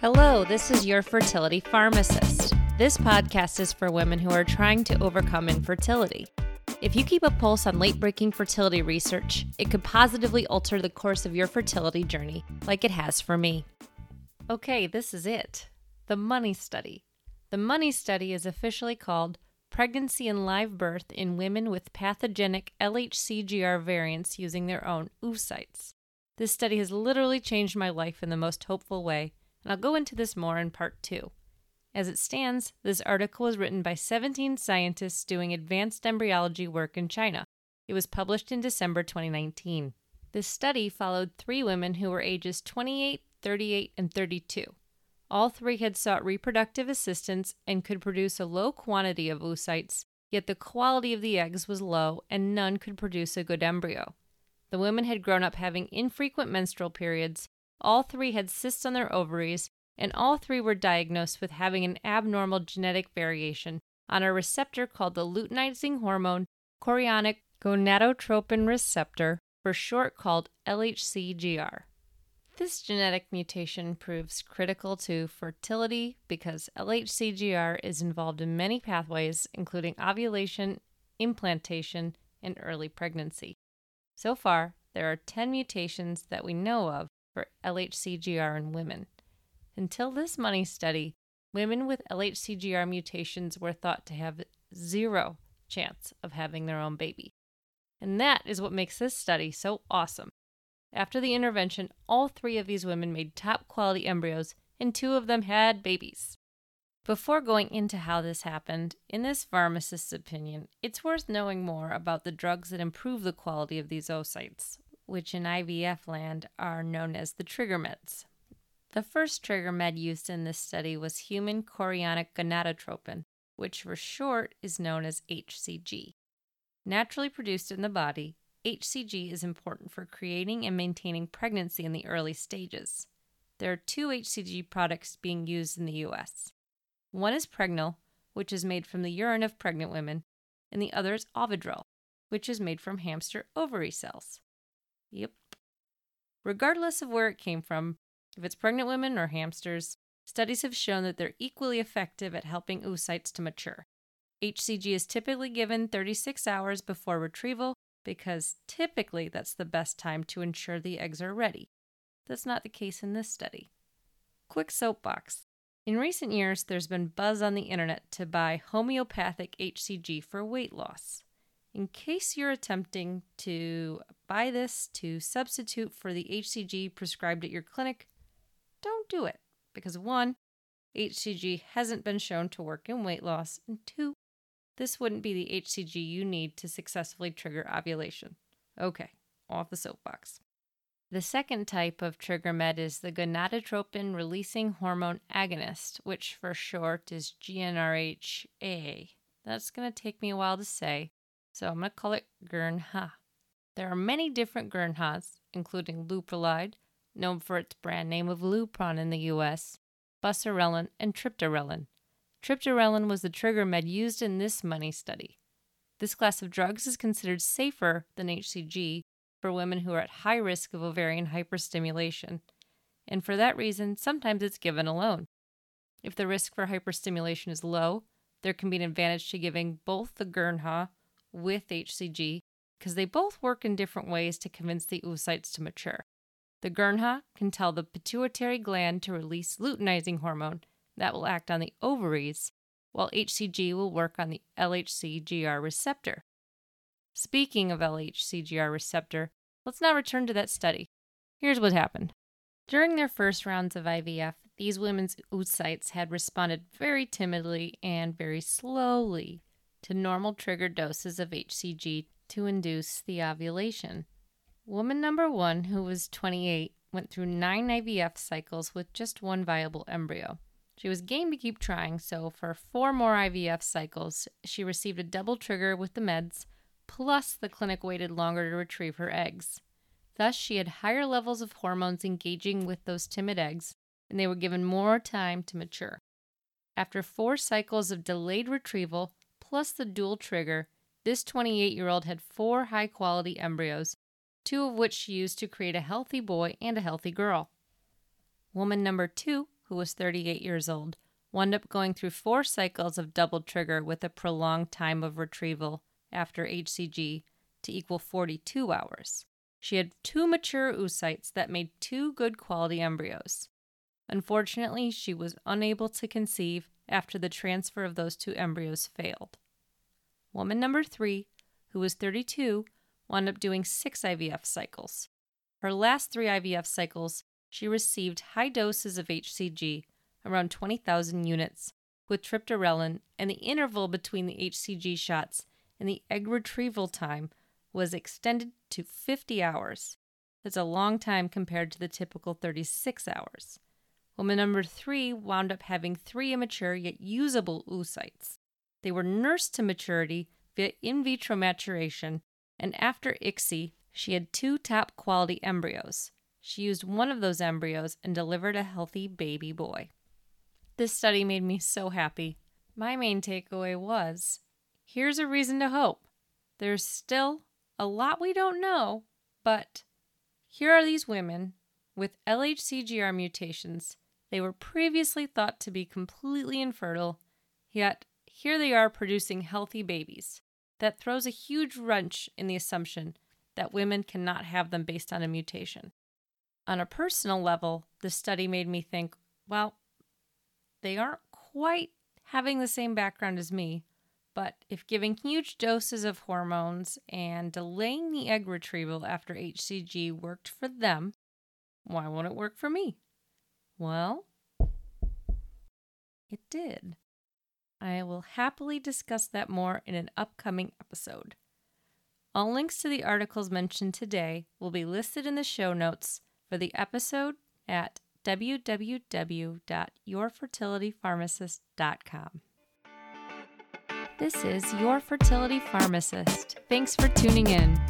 Hello, this is your fertility pharmacist. This podcast is for women who are trying to overcome infertility. If you keep a pulse on late breaking fertility research, it could positively alter the course of your fertility journey, like it has for me. Okay, this is it the money study. The money study is officially called Pregnancy and Live Birth in Women with Pathogenic LHCGR Variants Using Their Own Oocytes. This study has literally changed my life in the most hopeful way and I'll go into this more in part two. As it stands, this article was written by 17 scientists doing advanced embryology work in China. It was published in December 2019. This study followed three women who were ages 28, 38, and 32. All three had sought reproductive assistance and could produce a low quantity of oocytes, yet the quality of the eggs was low and none could produce a good embryo. The women had grown up having infrequent menstrual periods, all three had cysts on their ovaries, and all three were diagnosed with having an abnormal genetic variation on a receptor called the luteinizing hormone chorionic gonadotropin receptor, for short called LHCGR. This genetic mutation proves critical to fertility because LHCGR is involved in many pathways, including ovulation, implantation, and early pregnancy. So far, there are 10 mutations that we know of for LHCGR in women. Until this money study, women with LHCGR mutations were thought to have zero chance of having their own baby. And that is what makes this study so awesome. After the intervention, all three of these women made top quality embryos, and two of them had babies. Before going into how this happened, in this pharmacist's opinion, it's worth knowing more about the drugs that improve the quality of these oocytes, which in IVF land are known as the trigger meds. The first trigger med used in this study was human chorionic gonadotropin, which for short is known as HCG. Naturally produced in the body, HCG is important for creating and maintaining pregnancy in the early stages. There are two HCG products being used in the US. One is Pregnyl, which is made from the urine of pregnant women, and the other is Ovidrel, which is made from hamster ovary cells. Yep. Regardless of where it came from, if it's pregnant women or hamsters, studies have shown that they're equally effective at helping oocytes to mature. HCG is typically given 36 hours before retrieval because typically that's the best time to ensure the eggs are ready. That's not the case in this study. Quick soapbox. In recent years, there's been buzz on the internet to buy homeopathic HCG for weight loss. In case you're attempting to buy this to substitute for the HCG prescribed at your clinic, don't do it because one, HCG hasn't been shown to work in weight loss, and two, this wouldn't be the HCG you need to successfully trigger ovulation. Okay, off the soapbox. The second type of trigger med is the gonadotropin releasing hormone agonist, which for short is GnRHA. That's going to take me a while to say, so I'm going to call it Gernha. There are many different Gernhas, including Leuprolide, known for its brand name of Lupron in the US, Buserelin, and Triptorelin. Triptorelin was the trigger med used in this money study. This class of drugs is considered safer than HCG for women who are at high risk of ovarian hyperstimulation, and for that reason, sometimes it's given alone. If the risk for hyperstimulation is low, there can be an advantage to giving both the Gernha with HCG because they both work in different ways to convince the oocytes to mature. The Gernha can tell the pituitary gland to release luteinizing hormone that will act on the ovaries, while HCG will work on the LHCGR receptor. Speaking of LHCGR receptor, let's now return to that study. Here's what happened. During their first rounds of IVF, these women's oocytes had responded very timidly and very slowly to normal trigger doses of HCG to induce the ovulation. Woman number one, who was 28, went through nine IVF cycles with just one viable embryo. She was game to keep trying, so for four more IVF cycles, she received a double trigger with the meds, plus the clinic waited longer to retrieve her eggs. Thus, she had higher levels of hormones engaging with those timid eggs, and they were given more time to mature. After four cycles of delayed retrieval, plus the dual trigger, this 28 year old had four high quality embryos, two of which she used to create a healthy boy and a healthy girl. Woman number two, who was 38 years old, wound up going through four cycles of double trigger with a prolonged time of retrieval after HCG to equal 42 hours. She had two mature oocytes that made two good quality embryos. Unfortunately, she was unable to conceive after the transfer of those two embryos failed. Woman number three, who was 32, wound up doing six IVF cycles. Her last three IVF cycles, she received high doses of HCG, around 20,000 units, with triptorelin, and the interval between the HCG shots and the egg retrieval time was extended to 50 hours. That's a long time compared to the typical 36 hours. Woman number three wound up having three immature yet usable oocytes. They were nursed to maturity via in vitro maturation, and after ICSI, she had two top quality embryos. She used one of those embryos and delivered a healthy baby boy. This study made me so happy. My main takeaway was here's a reason to hope. There's still a lot we don't know, but here are these women with LHCGR mutations they were previously thought to be completely infertile, yet here they are producing healthy babies. That throws a huge wrench in the assumption that women cannot have them based on a mutation. On a personal level, the study made me think well, they aren't quite having the same background as me, but if giving huge doses of hormones and delaying the egg retrieval after HCG worked for them, why won't it work for me? Well, it did. I will happily discuss that more in an upcoming episode. All links to the articles mentioned today will be listed in the show notes for the episode at www.yourfertilitypharmacist.com. This is Your Fertility Pharmacist. Thanks for tuning in.